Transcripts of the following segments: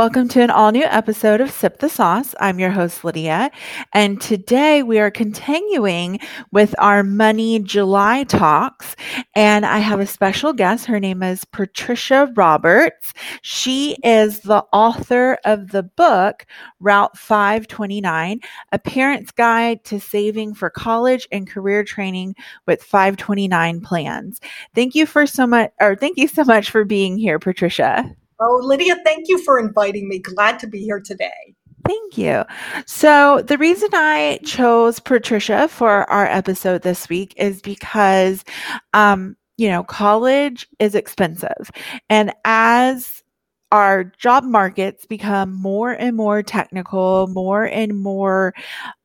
Welcome to an all new episode of Sip the Sauce. I'm your host, Lydia. And today we are continuing with our Money July talks. And I have a special guest. Her name is Patricia Roberts. She is the author of the book, Route 529, A Parent's Guide to Saving for College and Career Training with 529 Plans. Thank you for so much, or thank you so much for being here, Patricia. Oh, Lydia, thank you for inviting me. Glad to be here today. Thank you. So, the reason I chose Patricia for our episode this week is because, um, you know, college is expensive. And as our job markets become more and more technical, more and more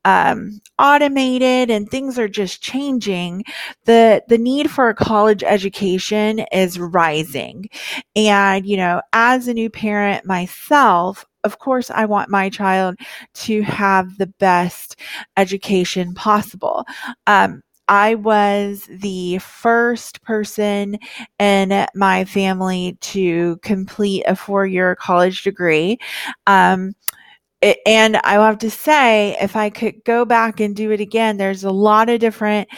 um, automated, and things are just changing, the the need for a college education is rising. And you know, as a new parent myself, of course, I want my child to have the best education possible. Um, I was the first person in my family to complete a four year college degree. Um, and I have to say, if I could go back and do it again, there's a lot of different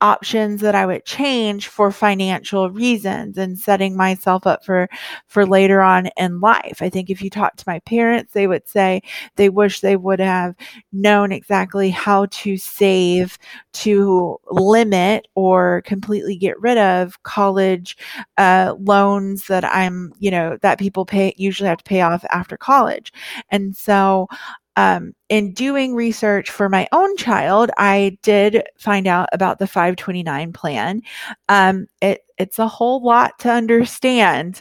options that I would change for financial reasons and setting myself up for for later on in life. I think if you talk to my parents, they would say they wish they would have known exactly how to save to limit or completely get rid of college uh, loans that I'm, you know, that people pay usually have to pay off after college. And so um, in doing research for my own child, I did find out about the 529 plan. Um, it, it's a whole lot to understand.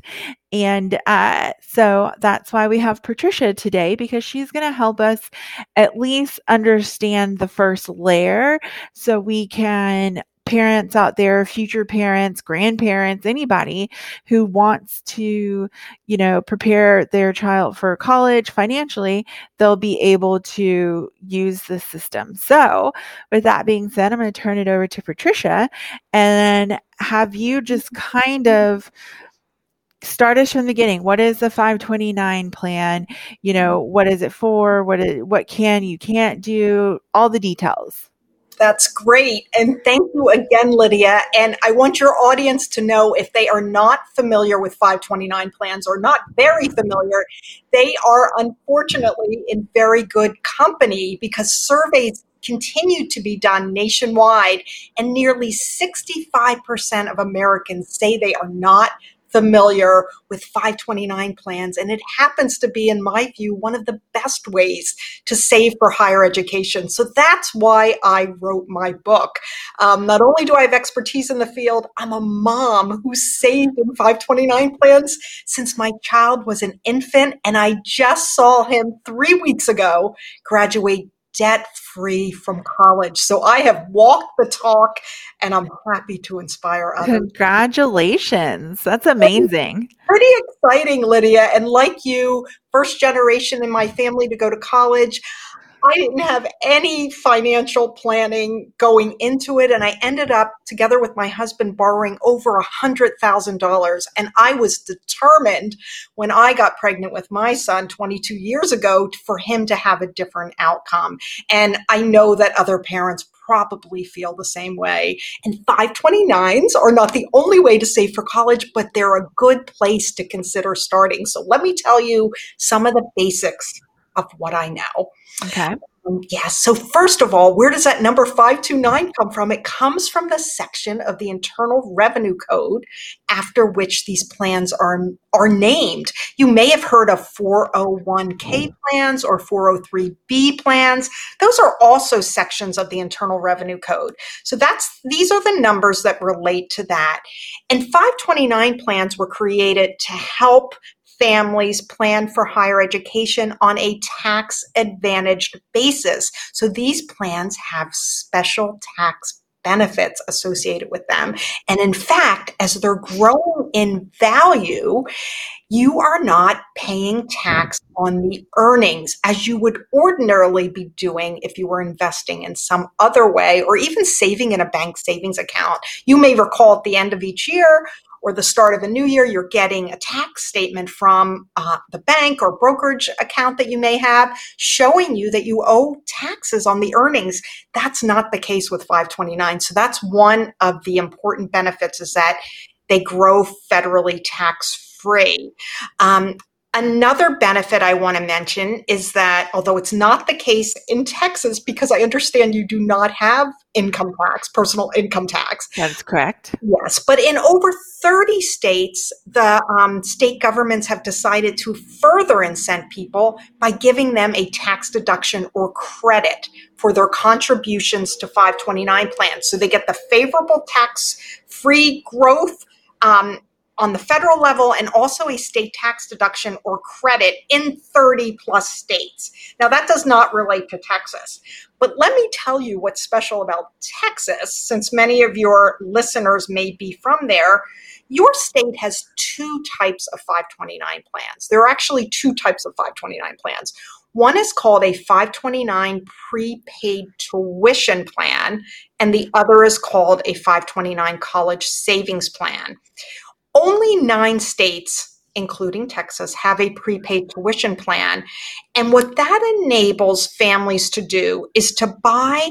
And uh, so that's why we have Patricia today because she's going to help us at least understand the first layer so we can parents out there, future parents, grandparents, anybody who wants to, you know, prepare their child for college financially, they'll be able to use the system. So, with that being said, I'm going to turn it over to Patricia and have you just kind of start us from the beginning. What is the 529 plan? You know, what is it for? What is, what can you can't do? All the details. That's great. And thank you again, Lydia. And I want your audience to know if they are not familiar with 529 plans or not very familiar, they are unfortunately in very good company because surveys continue to be done nationwide, and nearly 65% of Americans say they are not familiar with 529 plans. And it happens to be, in my view, one of the best ways to save for higher education. So that's why I wrote my book. Um, not only do I have expertise in the field, I'm a mom who saved in 529 plans since my child was an infant. And I just saw him three weeks ago graduate debt free from college. So I have walked the talk and I'm happy to inspire others. Congratulations. That's amazing. Pretty exciting, Lydia. And like you, first generation in my family to go to college. I didn't have any financial planning going into it. And I ended up, together with my husband, borrowing over a $100,000. And I was determined when I got pregnant with my son 22 years ago for him to have a different outcome. And I know that other parents probably feel the same way. And 529s are not the only way to save for college, but they're a good place to consider starting. So let me tell you some of the basics of what I know. Okay. Um, yes. So, first of all, where does that number 529 come from? It comes from the section of the Internal Revenue Code after which these plans are, are named. You may have heard of 401k plans or 403b plans. Those are also sections of the Internal Revenue Code. So, that's these are the numbers that relate to that. And 529 plans were created to help families plan for higher education on a tax advantaged basis. So these plans have special tax benefits associated with them. And in fact, as they're growing in value, you are not paying tax on the earnings as you would ordinarily be doing if you were investing in some other way or even saving in a bank savings account. You may recall at the end of each year, or the start of a new year, you're getting a tax statement from uh, the bank or brokerage account that you may have showing you that you owe taxes on the earnings. That's not the case with 529. So that's one of the important benefits is that they grow federally tax free. Um, Another benefit I want to mention is that although it's not the case in Texas, because I understand you do not have income tax, personal income tax. That's correct. Yes, but in over 30 states, the um, state governments have decided to further incent people by giving them a tax deduction or credit for their contributions to 529 plans. So they get the favorable tax free growth. Um, on the federal level and also a state tax deduction or credit in 30 plus states. Now, that does not relate to Texas. But let me tell you what's special about Texas, since many of your listeners may be from there. Your state has two types of 529 plans. There are actually two types of 529 plans. One is called a 529 prepaid tuition plan, and the other is called a 529 college savings plan. Only nine states, including Texas, have a prepaid tuition plan. And what that enables families to do is to buy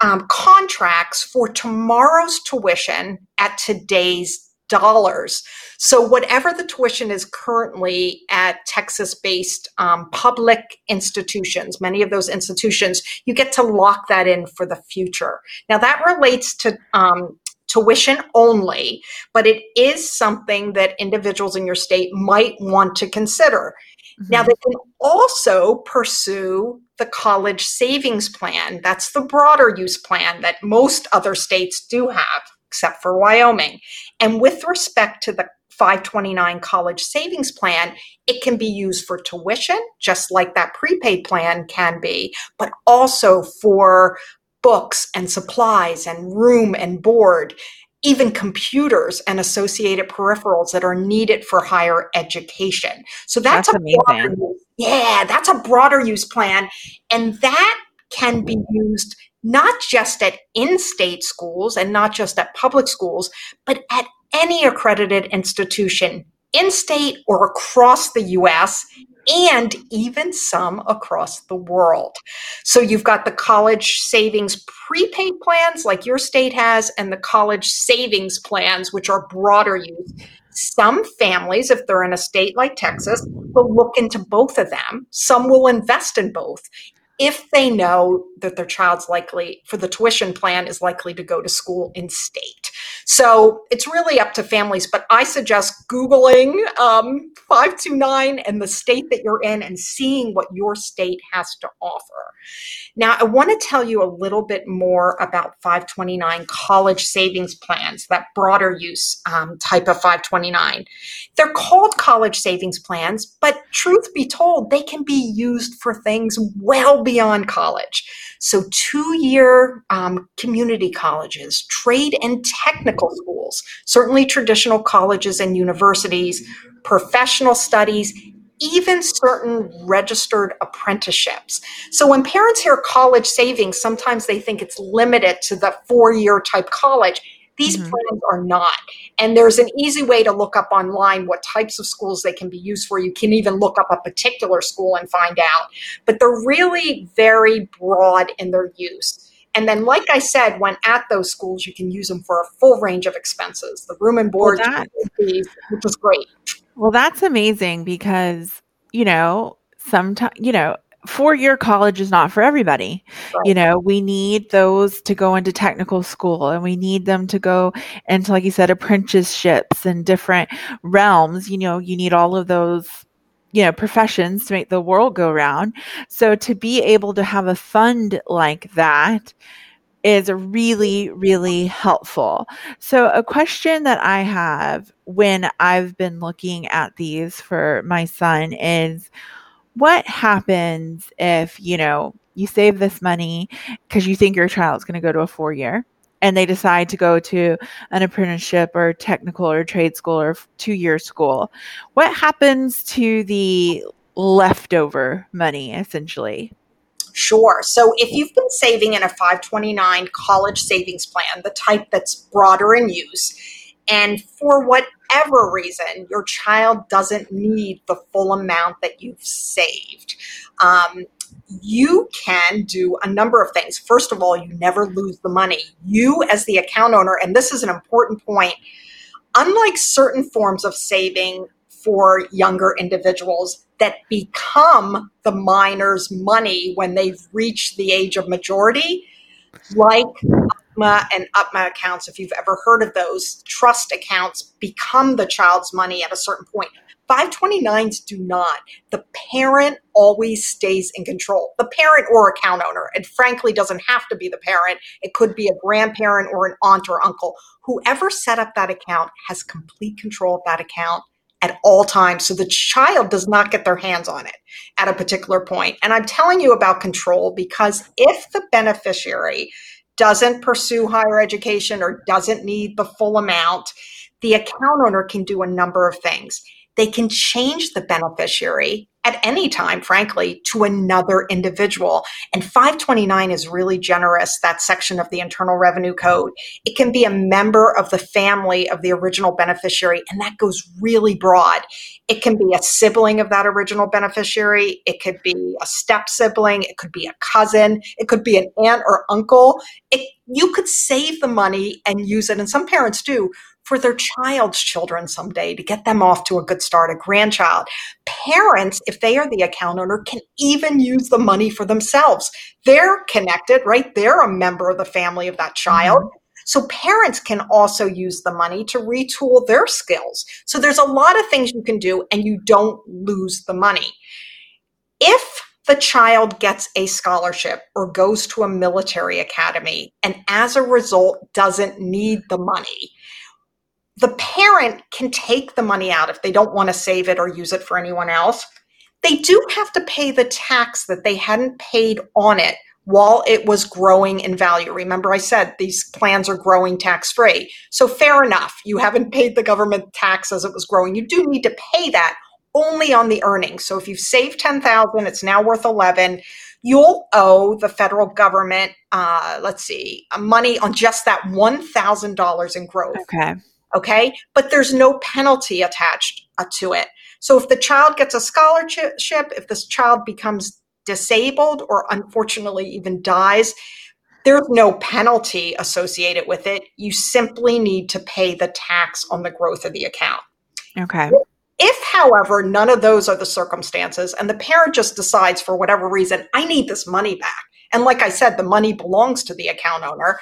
um, contracts for tomorrow's tuition at today's dollars. So, whatever the tuition is currently at Texas based um, public institutions, many of those institutions, you get to lock that in for the future. Now, that relates to um, tuition only, but it is something that individuals in your state might want to consider. Mm-hmm. Now, they can also pursue the college savings plan. That's the broader use plan that most other states do have, except for Wyoming. And with respect to the 529 college savings plan, it can be used for tuition, just like that prepaid plan can be, but also for books and supplies and room and board, even computers and associated peripherals that are needed for higher education. So that's, that's a broader, yeah, that's a broader use plan. And that can be used not just at in-state schools and not just at public schools, but at any accredited institution in state or across the US and even some across the world. So you've got the college savings prepaid plans like your state has, and the college savings plans, which are broader use. Some families, if they're in a state like Texas, will look into both of them. Some will invest in both if they know that their child's likely for the tuition plan is likely to go to school in state. So it's really up to families, but I suggest Googling um, 529 and the state that you're in and seeing what your state has to offer. Now, I want to tell you a little bit more about 529 college savings plans, that broader use um, type of 529. They're called college savings plans, but truth be told, they can be used for things well beyond college. So, two year um, community colleges, trade and technical schools, certainly traditional colleges and universities, professional studies, even certain registered apprenticeships. So when parents hear college savings, sometimes they think it's limited to the four year type college. These mm-hmm. plans are not. And there's an easy way to look up online what types of schools they can be used for. You can even look up a particular school and find out. But they're really very broad in their use. And then, like I said, when at those schools, you can use them for a full range of expenses the room and board, well, which is great. Well, that's amazing because, you know, sometimes, you know, four year college is not for everybody. Right. You know, we need those to go into technical school and we need them to go into, like you said, apprenticeships and different realms. You know, you need all of those, you know, professions to make the world go round. So to be able to have a fund like that, is really, really helpful. So, a question that I have when I've been looking at these for my son is what happens if, you know, you save this money because you think your child's going to go to a four year and they decide to go to an apprenticeship or technical or trade school or two year school? What happens to the leftover money essentially? Sure. So if you've been saving in a 529 college savings plan, the type that's broader in use, and for whatever reason your child doesn't need the full amount that you've saved, um, you can do a number of things. First of all, you never lose the money. You, as the account owner, and this is an important point, unlike certain forms of saving for younger individuals that become the minor's money when they've reached the age of majority, like UGMA and UTMA accounts, if you've ever heard of those, trust accounts become the child's money at a certain point. 529s do not. The parent always stays in control. The parent or account owner. It frankly doesn't have to be the parent. It could be a grandparent or an aunt or uncle. Whoever set up that account has complete control of that account at all times. So the child does not get their hands on it at a particular point. And I'm telling you about control because if the beneficiary doesn't pursue higher education or doesn't need the full amount, the account owner can do a number of things. They can change the beneficiary at any time, frankly, to another individual. And 529 is really generous, that section of the Internal Revenue Code. It can be a member of the family of the original beneficiary, and that goes really broad. It can be a sibling of that original beneficiary. It could be a step sibling. It could be a cousin. It could be an aunt or uncle. It, you could save the money and use it, and some parents do, for their child's children someday to get them off to a good start, a grandchild. Parents, if they are the account owner, can even use the money for themselves. They're connected, right? They're a member of the family of that child. Mm-hmm. So parents can also use the money to retool their skills. So there's a lot of things you can do and you don't lose the money. If the child gets a scholarship or goes to a military academy and as a result doesn't need the money, the parent can take the money out if they don't want to save it or use it for anyone else. They do have to pay the tax that they hadn't paid on it while it was growing in value. Remember, I said these plans are growing tax free. So, fair enough. You haven't paid the government tax as it was growing. You do need to pay that only on the earnings. So, if you've saved 10,000, it's now worth 11 you'll owe the federal government, uh, let's see, money on just that $1,000 in growth. Okay. Okay. But there's no penalty attached uh, to it. So if the child gets a scholarship, if this child becomes disabled or unfortunately even dies, there's no penalty associated with it. You simply need to pay the tax on the growth of the account. Okay. If, however, none of those are the circumstances and the parent just decides for whatever reason, I need this money back. And like I said, the money belongs to the account owner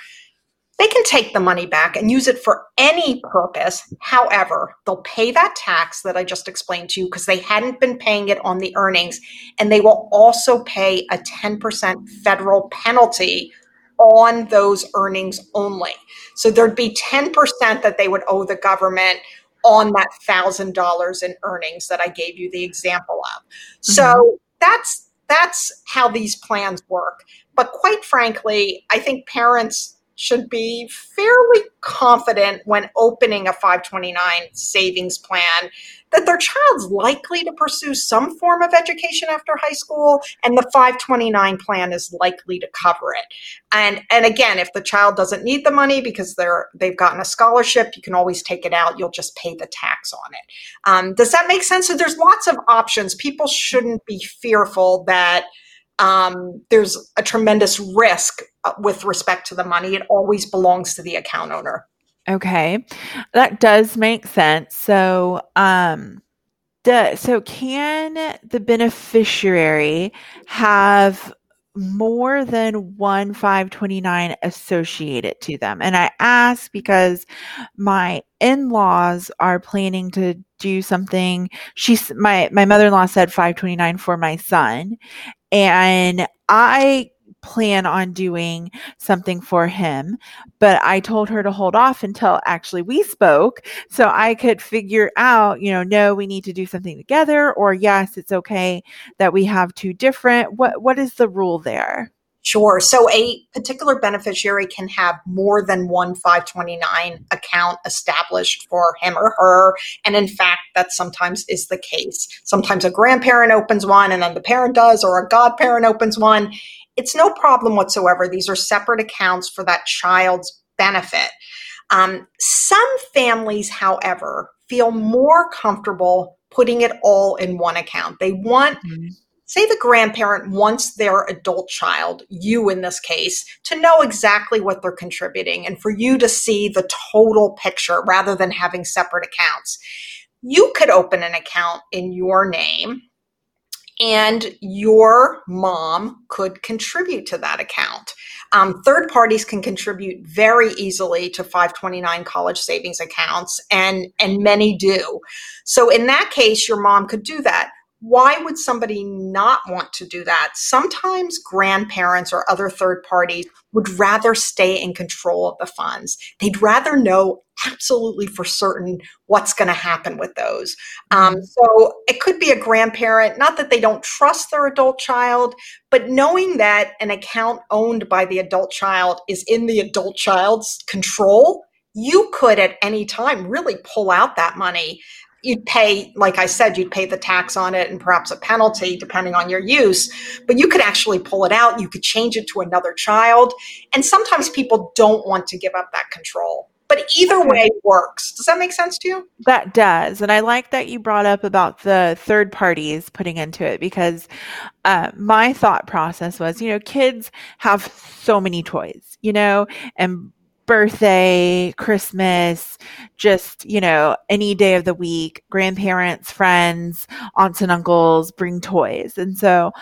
they can take the money back and use it for any purpose. However, they'll pay that tax that I just explained to you because they hadn't been paying it on the earnings. And they will also pay a 10% federal penalty on those earnings only. So there'd be 10% that they would owe the government on that $1,000 in earnings that I gave you the example of. Mm-hmm. So that's that's how these plans work. But quite frankly, I think parents should be fairly confident when opening a 529 savings plan that their child's likely to pursue some form of education after high school and the 529 plan is likely to cover it. And and again if the child doesn't need the money because they're they've gotten a scholarship you can always take it out. You'll just pay the tax on it. Um, does that make sense? So there's lots of options. People shouldn't be fearful that um, there's a tremendous risk with respect to the money. It always belongs to the account owner. Okay, that does make sense. So, um, the, so can the beneficiary have more than one 529 associated to them? And I ask because my in-laws are planning to do something. She's my my mother-in-law said 529 for my son and I plan on doing something for him, but I told her to hold off until actually we spoke so I could figure out, you know, no, we need to do something together or yes, it's okay that we have two different. What what is the rule there? Sure. So a particular beneficiary can have more than one 529 account established for him or her. And in fact, that sometimes is the case. Sometimes a grandparent opens one and then the parent does, or a godparent opens one. It's no problem whatsoever. These are separate accounts for that child's benefit. Um, some families, however, feel more comfortable putting it all in one account. They want mm-hmm say the grandparent wants their adult child, you in this case, to know exactly what they're contributing and for you to see the total picture rather than having separate accounts. You could open an account in your name and your mom could contribute to that account. Um, third parties can contribute very easily to 529 college savings accounts, and and many do. So in that case, your mom could do that why would somebody not want to do that? Sometimes grandparents or other third parties would rather stay in control of the funds. They'd rather know absolutely for certain what's going to happen with those. Um, mm-hmm. so it could be a grandparent, not that they don't trust their adult child, but knowing that an account owned by the adult child is in the adult child's control. You could at any time really pull out that money you'd pay, like I said, you'd pay the tax on it and perhaps a penalty depending on your use, but you could actually pull it out. You could change it to another child. And sometimes people don't want to give up that control. But either way works. Does that make sense to you? That does. And I like that you brought up about the third parties putting into it because uh, my thought process was, you know, kids have so many toys, you know, and birthday, Christmas, just, you know, any day of the week, grandparents, friends, aunts and uncles bring toys. And so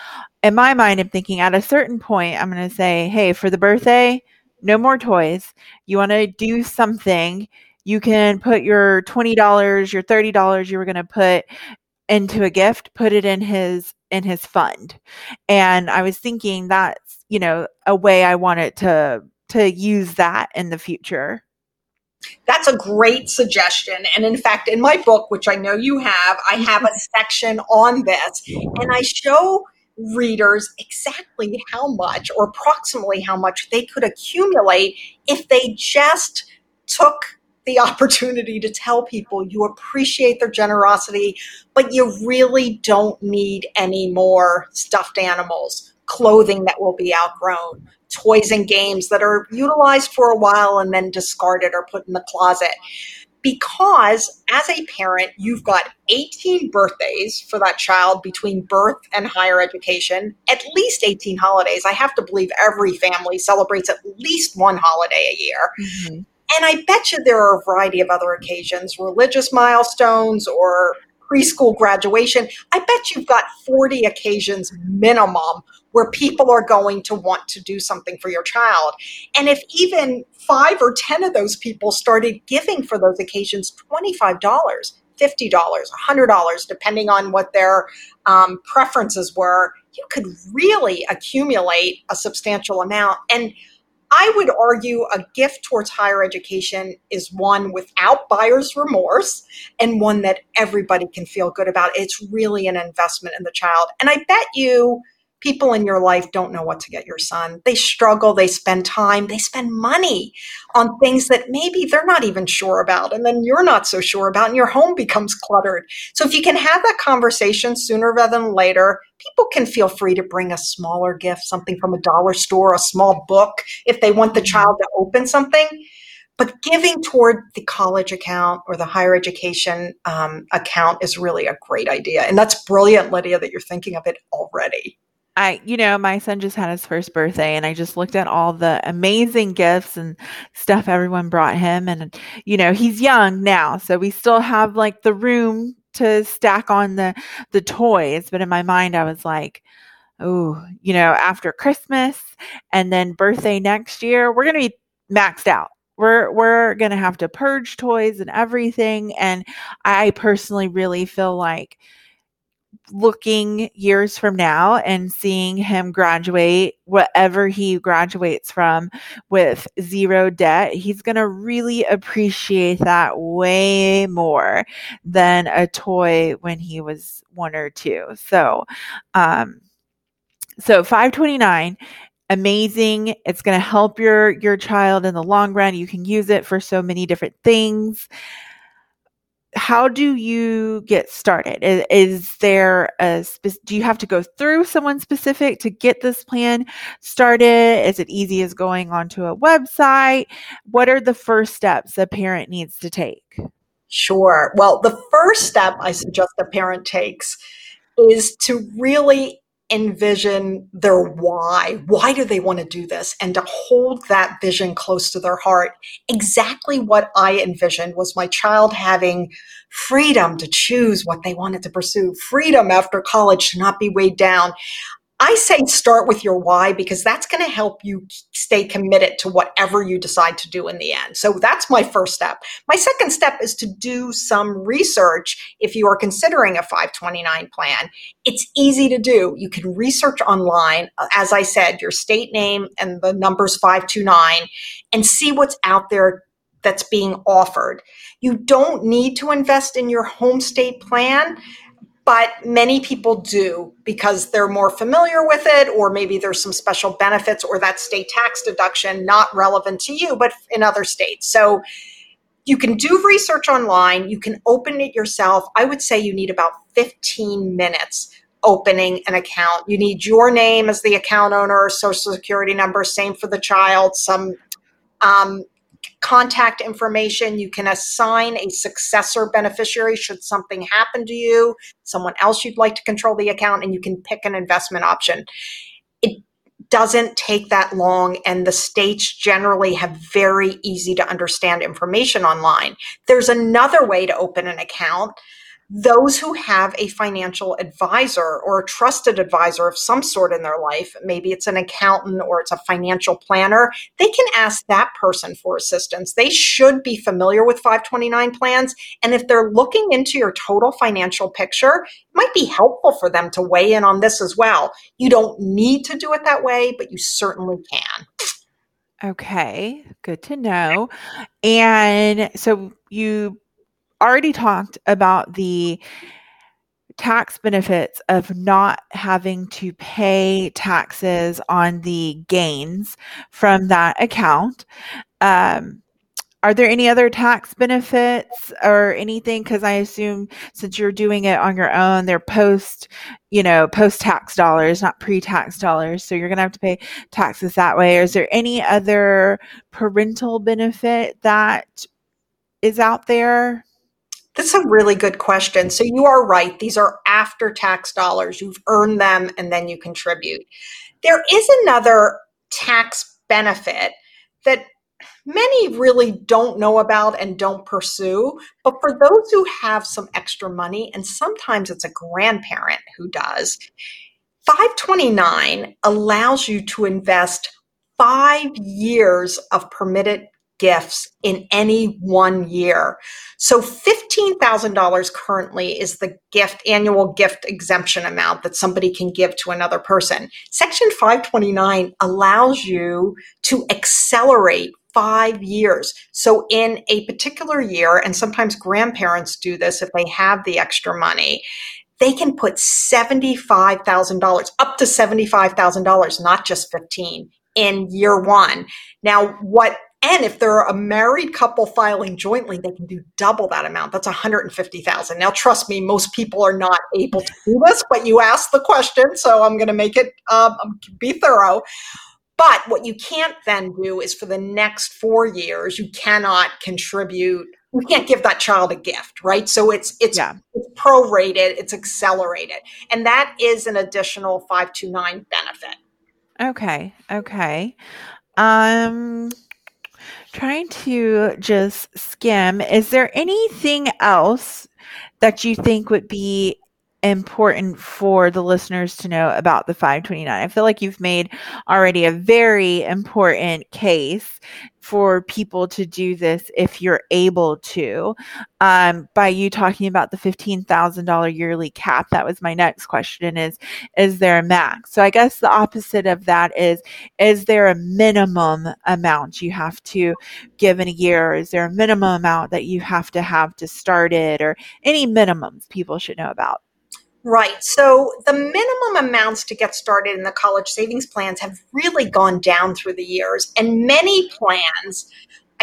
in my mind, I'm thinking at a certain point, I'm going to say, hey, for the birthday, no more toys. You want to do something. You can put your $20, your $30 you were going to put into a gift, put it in his in his fund. And I was thinking that's, you know, a way I want it to to use that in the future. That's a great suggestion. And in fact, in my book, which I know you have, I have a section on this and I show readers exactly how much or approximately how much they could accumulate if they just took the opportunity to tell people you appreciate their generosity, but you really don't need any more stuffed animals, clothing that will be outgrown, toys and games that are utilized for a while and then discarded or put in the closet. Because as a parent, you've got 18 birthdays for that child between birth and higher education, at least 18 holidays. I have to believe every family celebrates at least one holiday a year. Mm-hmm. And I bet you there are a variety of other occasions, religious milestones or preschool graduation. I bet you've got 40 occasions minimum where people are going to want to do something for your child. And if even five or 10 of those people started giving for those occasions $25, $50, $100, depending on what their um, preferences were, you could really accumulate a substantial amount. And I would argue a gift towards higher education is one without buyer's remorse and one that everybody can feel good about. It's really an investment in the child. And I bet you people in your life don't know what to get your son. They struggle, they spend time, they spend money on things that maybe they're not even sure about. And then you're not so sure about, and your home becomes cluttered. So if you can have that conversation sooner rather than later, people can feel free to bring a smaller gift, something from a dollar store, a small book, if they want the mm-hmm. child to open something. But giving toward the college account or the higher education um, account is really a great idea. And that's brilliant, Lydia, that you're thinking of it already. I, you know, my son just had his first birthday and I just looked at all the amazing gifts and stuff everyone brought him. And, you know, he's young now. So we still have like the room to stack on the, the toys. But in my mind, I was like, oh, you know, after Christmas and then birthday next year, we're going to be maxed out we're we're going to have to purge toys and everything and i personally really feel like looking years from now and seeing him graduate whatever he graduates from with zero debt, he's going to really appreciate that way more than a toy when he was one or two. So, um, so 529 amazing. It's going to help your your child in the long run. You can use it for so many different things how do you get started? Is, is there a do you have to go through someone specific to get this plan started? Is it easy as going onto a website? What are the first steps a parent needs to take? Sure. Well, the first step I suggest a parent takes is to really envision their why. Why do they want to do this? And to hold that vision close to their heart. Exactly what I envisioned was my child having freedom to choose what they wanted to pursue, freedom after college to not be weighed down. I say start with your why because that's going to help you stay committed to whatever you decide to do in the end. So that's my first step. My second step is to do some research if you are considering a 529 plan. It's easy to do. You can research online, uh, as I said, your state name and the numbers 529 and see what's out there that's being offered. You don't need to invest in your home state plan but many people do because they're more familiar with it or maybe there's some special benefits or that state tax deduction not relevant to you but in other states. So you can do research online. You can open it yourself. I would say you need about 15 minutes opening an account. You need your name as the account owner social security number same for the child some um, contact information. You can assign a successor beneficiary should something happen to you, someone else you'd like to control the account, and you can pick an investment option. It doesn't take that long, and the states generally have very easy to understand information online. There's another way to open an account those who have a financial advisor or a trusted advisor of some sort in their life, maybe it's an accountant or it's a financial planner, they can ask that person for assistance. They should be familiar with 529 plans. And if they're looking into your total financial picture, it might be helpful for them to weigh in on this as well. You don't need to do it that way, but you certainly can. Okay, good to know. And so you already talked about the tax benefits of not having to pay taxes on the gains from that account. Um, are there any other tax benefits or anything? Because I assume since you're doing it on your own, they're post, you know, post tax dollars, not pre tax dollars. So you're going to have to pay taxes that way. Or is there any other parental benefit that is out there? That's a really good question. So you are right. These are after tax dollars. You've earned them and then you contribute. There is another tax benefit that many really don't know about and don't pursue. But for those who have some extra money, and sometimes it's a grandparent who does, 529 allows you to invest five years of permitted gifts in any one year. So $15,000 currently is the gift annual gift exemption amount that somebody can give to another person. Section 529 allows you to accelerate five years. So in a particular year, and sometimes grandparents do this if they have the extra money, they can put $75,000 up to $75,000, not just 15 in year one. Now, what and if they're a married couple filing jointly, they can do double that amount. That's 150,000. Now, trust me, most people are not able to do this, but you asked the question, so I'm going to make it um, be thorough. But what you can't then do is for the next four years, you cannot contribute. You can't give that child a gift, right? So it's it's, yeah. it's prorated, it's accelerated, and that is an additional five two nine benefit. Okay, okay. Um, trying to just skim. Is there anything else that you think would be important for the listeners to know about the 529? I feel like you've made already a very important case for people to do this if you're able to. Um, by you talking about the $15,000 yearly cap, that was my next question is, is there a max? So I guess the opposite of that is, is there a minimum amount you have to give in a year? Is there a minimum amount that you have to have to start it or any minimums people should know about? Right. So the minimum amounts to get started in the college savings plans have really gone down through the years. And many plans,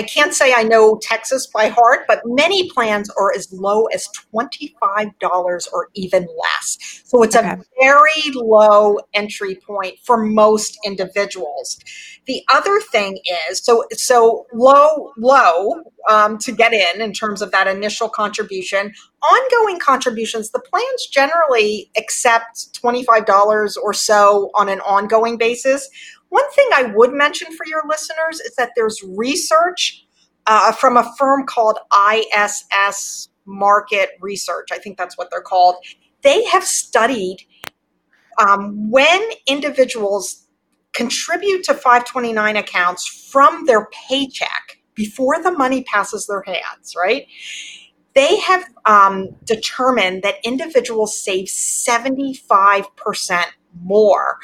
I can't say I know Texas by heart, but many plans are as low as $25 or even less. So it's okay. a very low entry point for most individuals. The other thing is so so low low um, to get in in terms of that initial contribution. Ongoing contributions, the plans generally accept $25 or so on an ongoing basis. One thing I would mention for your listeners is that there's research uh, from a firm called ISS Market Research. I think that's what they're called. They have studied um, when individuals contribute to 529 accounts from their paycheck before the money passes their hands, right? They have um, determined that individuals save 75% more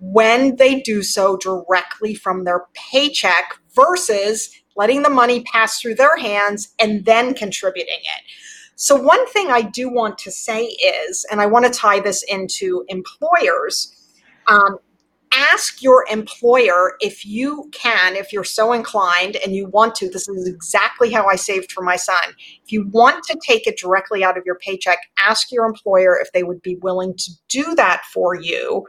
when they do so directly from their paycheck versus letting the money pass through their hands and then contributing it. So, one thing I do want to say is, and I want to tie this into employers, um, ask your employer if you can, if you're so inclined and you want to. This is exactly how I saved for my son. If you want to take it directly out of your paycheck, ask your employer if they would be willing to do that for you.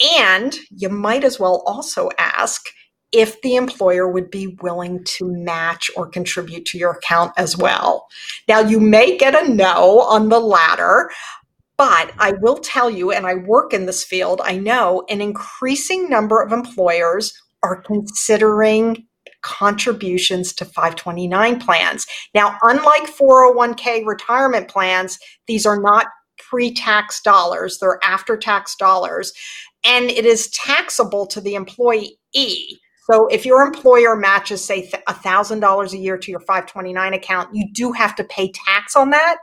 And you might as well also ask if the employer would be willing to match or contribute to your account as well. Now, you may get a no on the latter, but I will tell you, and I work in this field, I know an increasing number of employers are considering contributions to 529 plans. Now, unlike 401k retirement plans, these are not pre tax dollars, they're after tax dollars, and it is taxable to the employee. So if your employer matches, say, $1,000 a year to your 529 account, you do have to pay tax on that.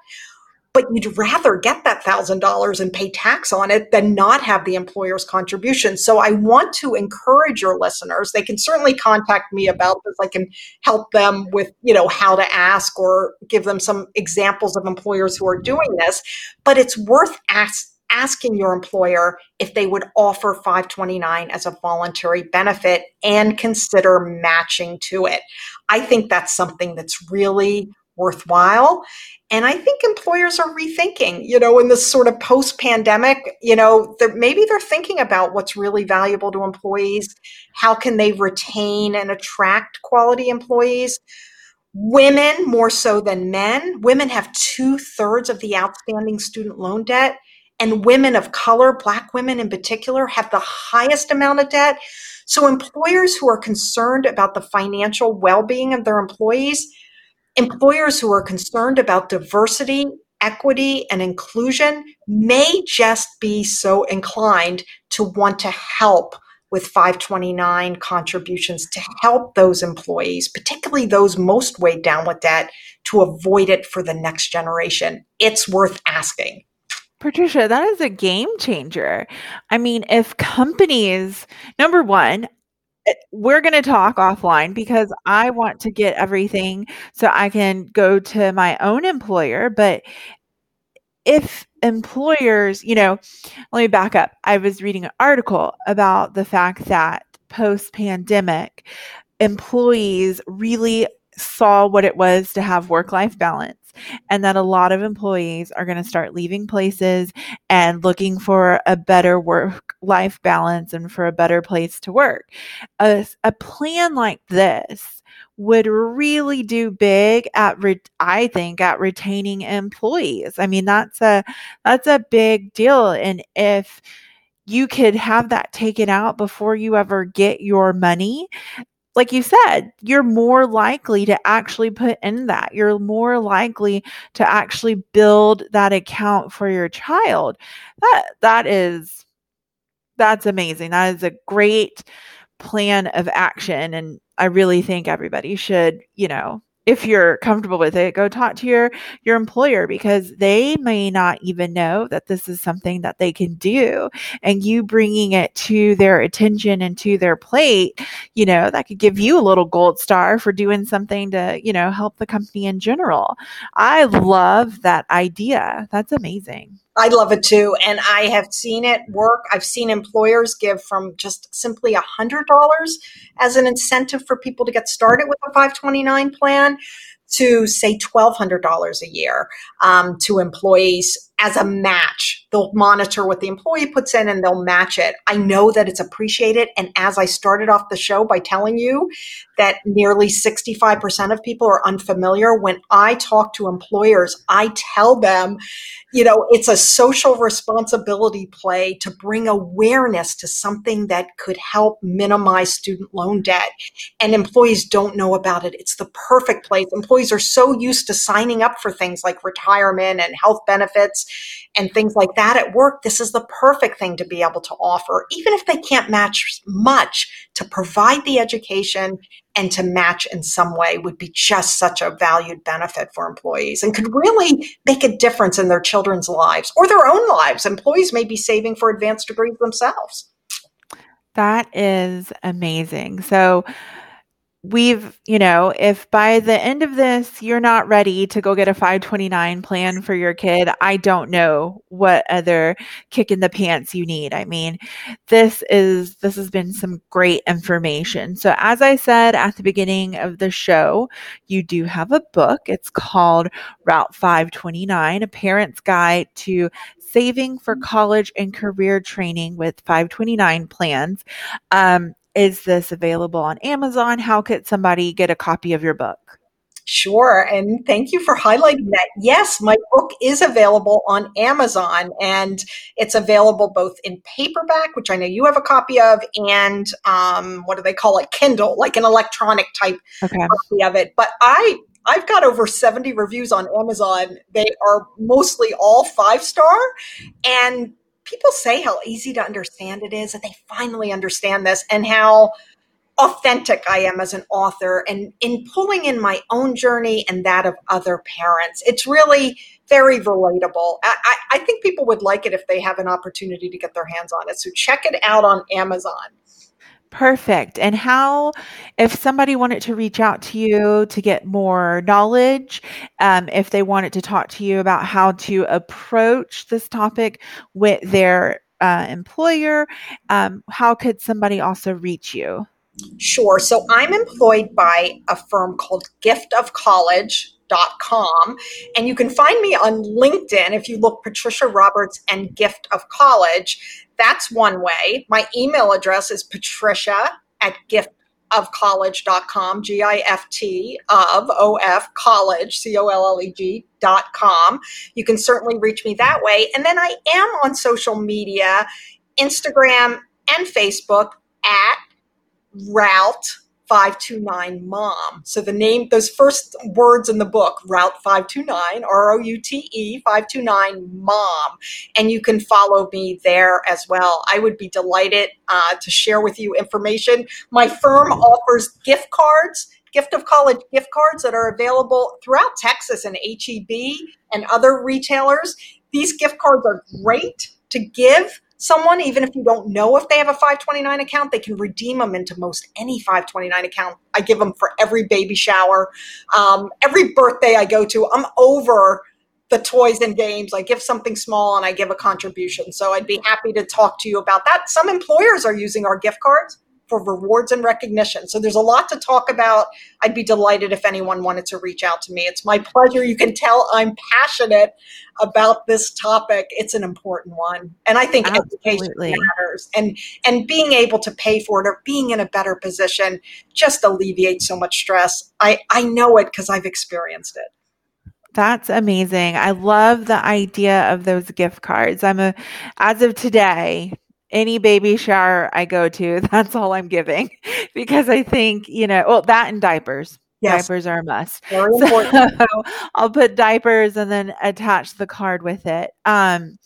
But you'd rather get that $1,000 and pay tax on it than not have the employer's contribution. So I want to encourage your listeners. They can certainly contact me about this. I can help them with, you know, how to ask or give them some examples of employers who are doing this. But it's worth asking asking your employer if they would offer 529 as a voluntary benefit and consider matching to it. I think that's something that's really worthwhile. And I think employers are rethinking, you know, in this sort of post pandemic, you know, they're, maybe they're thinking about what's really valuable to employees. How can they retain and attract quality employees? Women more so than men. Women have two thirds of the outstanding student loan debt and women of color, black women in particular, have the highest amount of debt. So employers who are concerned about the financial well-being of their employees, employers who are concerned about diversity, equity, and inclusion may just be so inclined to want to help with 529 contributions to help those employees, particularly those most weighed down with debt, to avoid it for the next generation. It's worth asking. Patricia, that is a game changer. I mean, if companies, number one, eh, we're going to talk offline because I want to get everything so I can go to my own employer. But if employers, you know, let me back up. I was reading an article about the fact that post pandemic, employees really saw what it was to have work life balance and that a lot of employees are going to start leaving places and looking for a better work life balance and for a better place to work. A, a plan like this would really do big at re- I think at retaining employees. I mean that's a that's a big deal and if you could have that taken out before you ever get your money like you said, you're more likely to actually put in that. You're more likely to actually build that account for your child. That that is that's amazing. That is a great plan of action and I really think everybody should, you know, if you're comfortable with it, go talk to your your employer because they may not even know that this is something that they can do. And you bringing it to their attention and to their plate, you know, that could give you a little gold star for doing something to, you know, help the company in general. I love that idea. That's amazing. I love it too. And I have seen it work. I've seen employers give from just simply $100 as an incentive for people to get started with a 529 plan to say $1,200 a year um, to employees as a match. They'll monitor what the employee puts in and they'll match it. I know that it's appreciated. And as I started off the show by telling you that nearly 65% of people are unfamiliar, when I talk to employers, I tell them, you know, it's a social responsibility play to bring awareness to something that could help minimize student loan debt. And employees don't know about it. It's the perfect place. Employees are so used to signing up for things like retirement and health benefits and things like that at work, this is the perfect thing to be able to offer, even if they can't match much, to provide the education and to match in some way would be just such a valued benefit for employees and could really make a difference in their children's lives or their own lives. Employees may be saving for advanced degrees themselves. That is amazing. So, we've, you know, if by the end of this you're not ready to go get a 529 plan for your kid, I don't know what other kick in the pants you need. I mean, this is this has been some great information. So as I said at the beginning of the show, you do have a book. It's called Route 529, a parent's guide to saving for college and career training with 529 plans. Um, is this available on Amazon? How could somebody get a copy of your book? Sure. And thank you for highlighting that. Yes, my book is available on Amazon and it's available both in paperback, which I know you have a copy of, and um, what do they call it? Kindle, like an electronic type okay. copy of it. But I I've got over 70 reviews on Amazon. They are mostly all five star. And people say how easy to understand it is, that they finally understand this and how authentic I am as an author and in pulling in my own journey and that of other parents. It's really very relatable. I, I, think people would like it if they have an opportunity to get their hands on it. So check it out on Amazon. Perfect. And how, if somebody wanted to reach out to you to get more knowledge, um, if they wanted to talk to you about how to approach this topic with their uh, employer, um, how could somebody also reach you? Sure. So I'm employed by a firm called Gift of College dot com. And you can find me on linkedin if you look patricia roberts and gift of college. That's one way. My email address is patricia at gift of college.com g-i-f-t of o-f college c-o-l-l-e-g dot com. You can certainly reach me that way. And then i am on social media instagram and facebook at route 529 mom. So the name, those first words in the book, Route 529, R O U T E 529 mom. And you can follow me there as well. I would be delighted uh, to share with you information. My firm offers gift cards. Gift of College gift cards that are available throughout Texas and HEB and other retailers. These gift cards are great to give someone, even if you don't know if they have a 529 account, they can redeem them into most any 529 account. I give them for every baby shower, um, every birthday I go to. I'm over the toys and games. I give something small and I give a contribution. So I'd be happy to talk to you about that. Some employers are using our gift cards for rewards and recognition. So there's a lot to talk about. I'd be delighted if anyone wanted to reach out to me. It's my pleasure. You can tell I'm passionate about this topic. It's an important one. And I think Absolutely. education matters. And and being able to pay for it or being in a better position just alleviates so much stress. I, I know it because I've experienced it. That's amazing. I love the idea of those gift cards. I'm a as of today, any baby shower I go to, that's all I'm giving because I think, you know, well, that and diapers. Yes. Diapers are a must. Very important. So I'll put diapers and then attach the card with it. Um,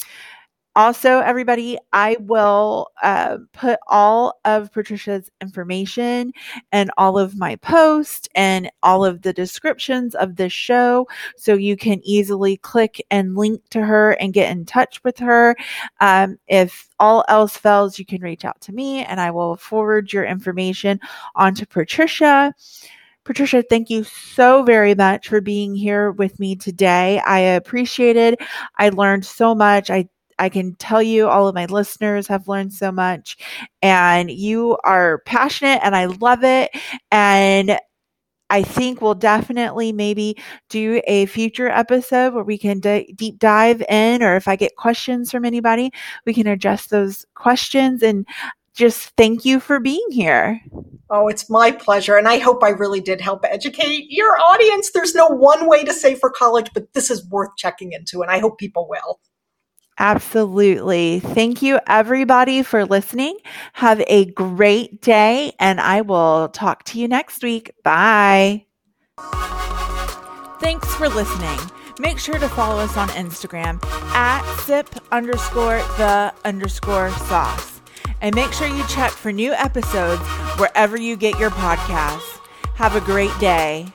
also, everybody, I will uh, put all of Patricia's information and all of my posts and all of the descriptions of this show so you can easily click and link to her and get in touch with her. Um, if all else fails, you can reach out to me and I will forward your information onto Patricia. Patricia, thank you so very much for being here with me today. I appreciate it. I learned so much. I I can tell you all of my listeners have learned so much and you are passionate and I love it. And I think we'll definitely maybe do a future episode where we can d- deep dive in, or if I get questions from anybody, we can address those questions. And just thank you for being here. Oh, it's my pleasure. And I hope I really did help educate your audience. There's no one way to save for college, but this is worth checking into, and I hope people will. Absolutely. Thank you, everybody, for listening. Have a great day, and I will talk to you next week. Bye. Thanks for listening. Make sure to follow us on Instagram at sip underscore the underscore sauce. And make sure you check for new episodes wherever you get your podcasts. Have a great day.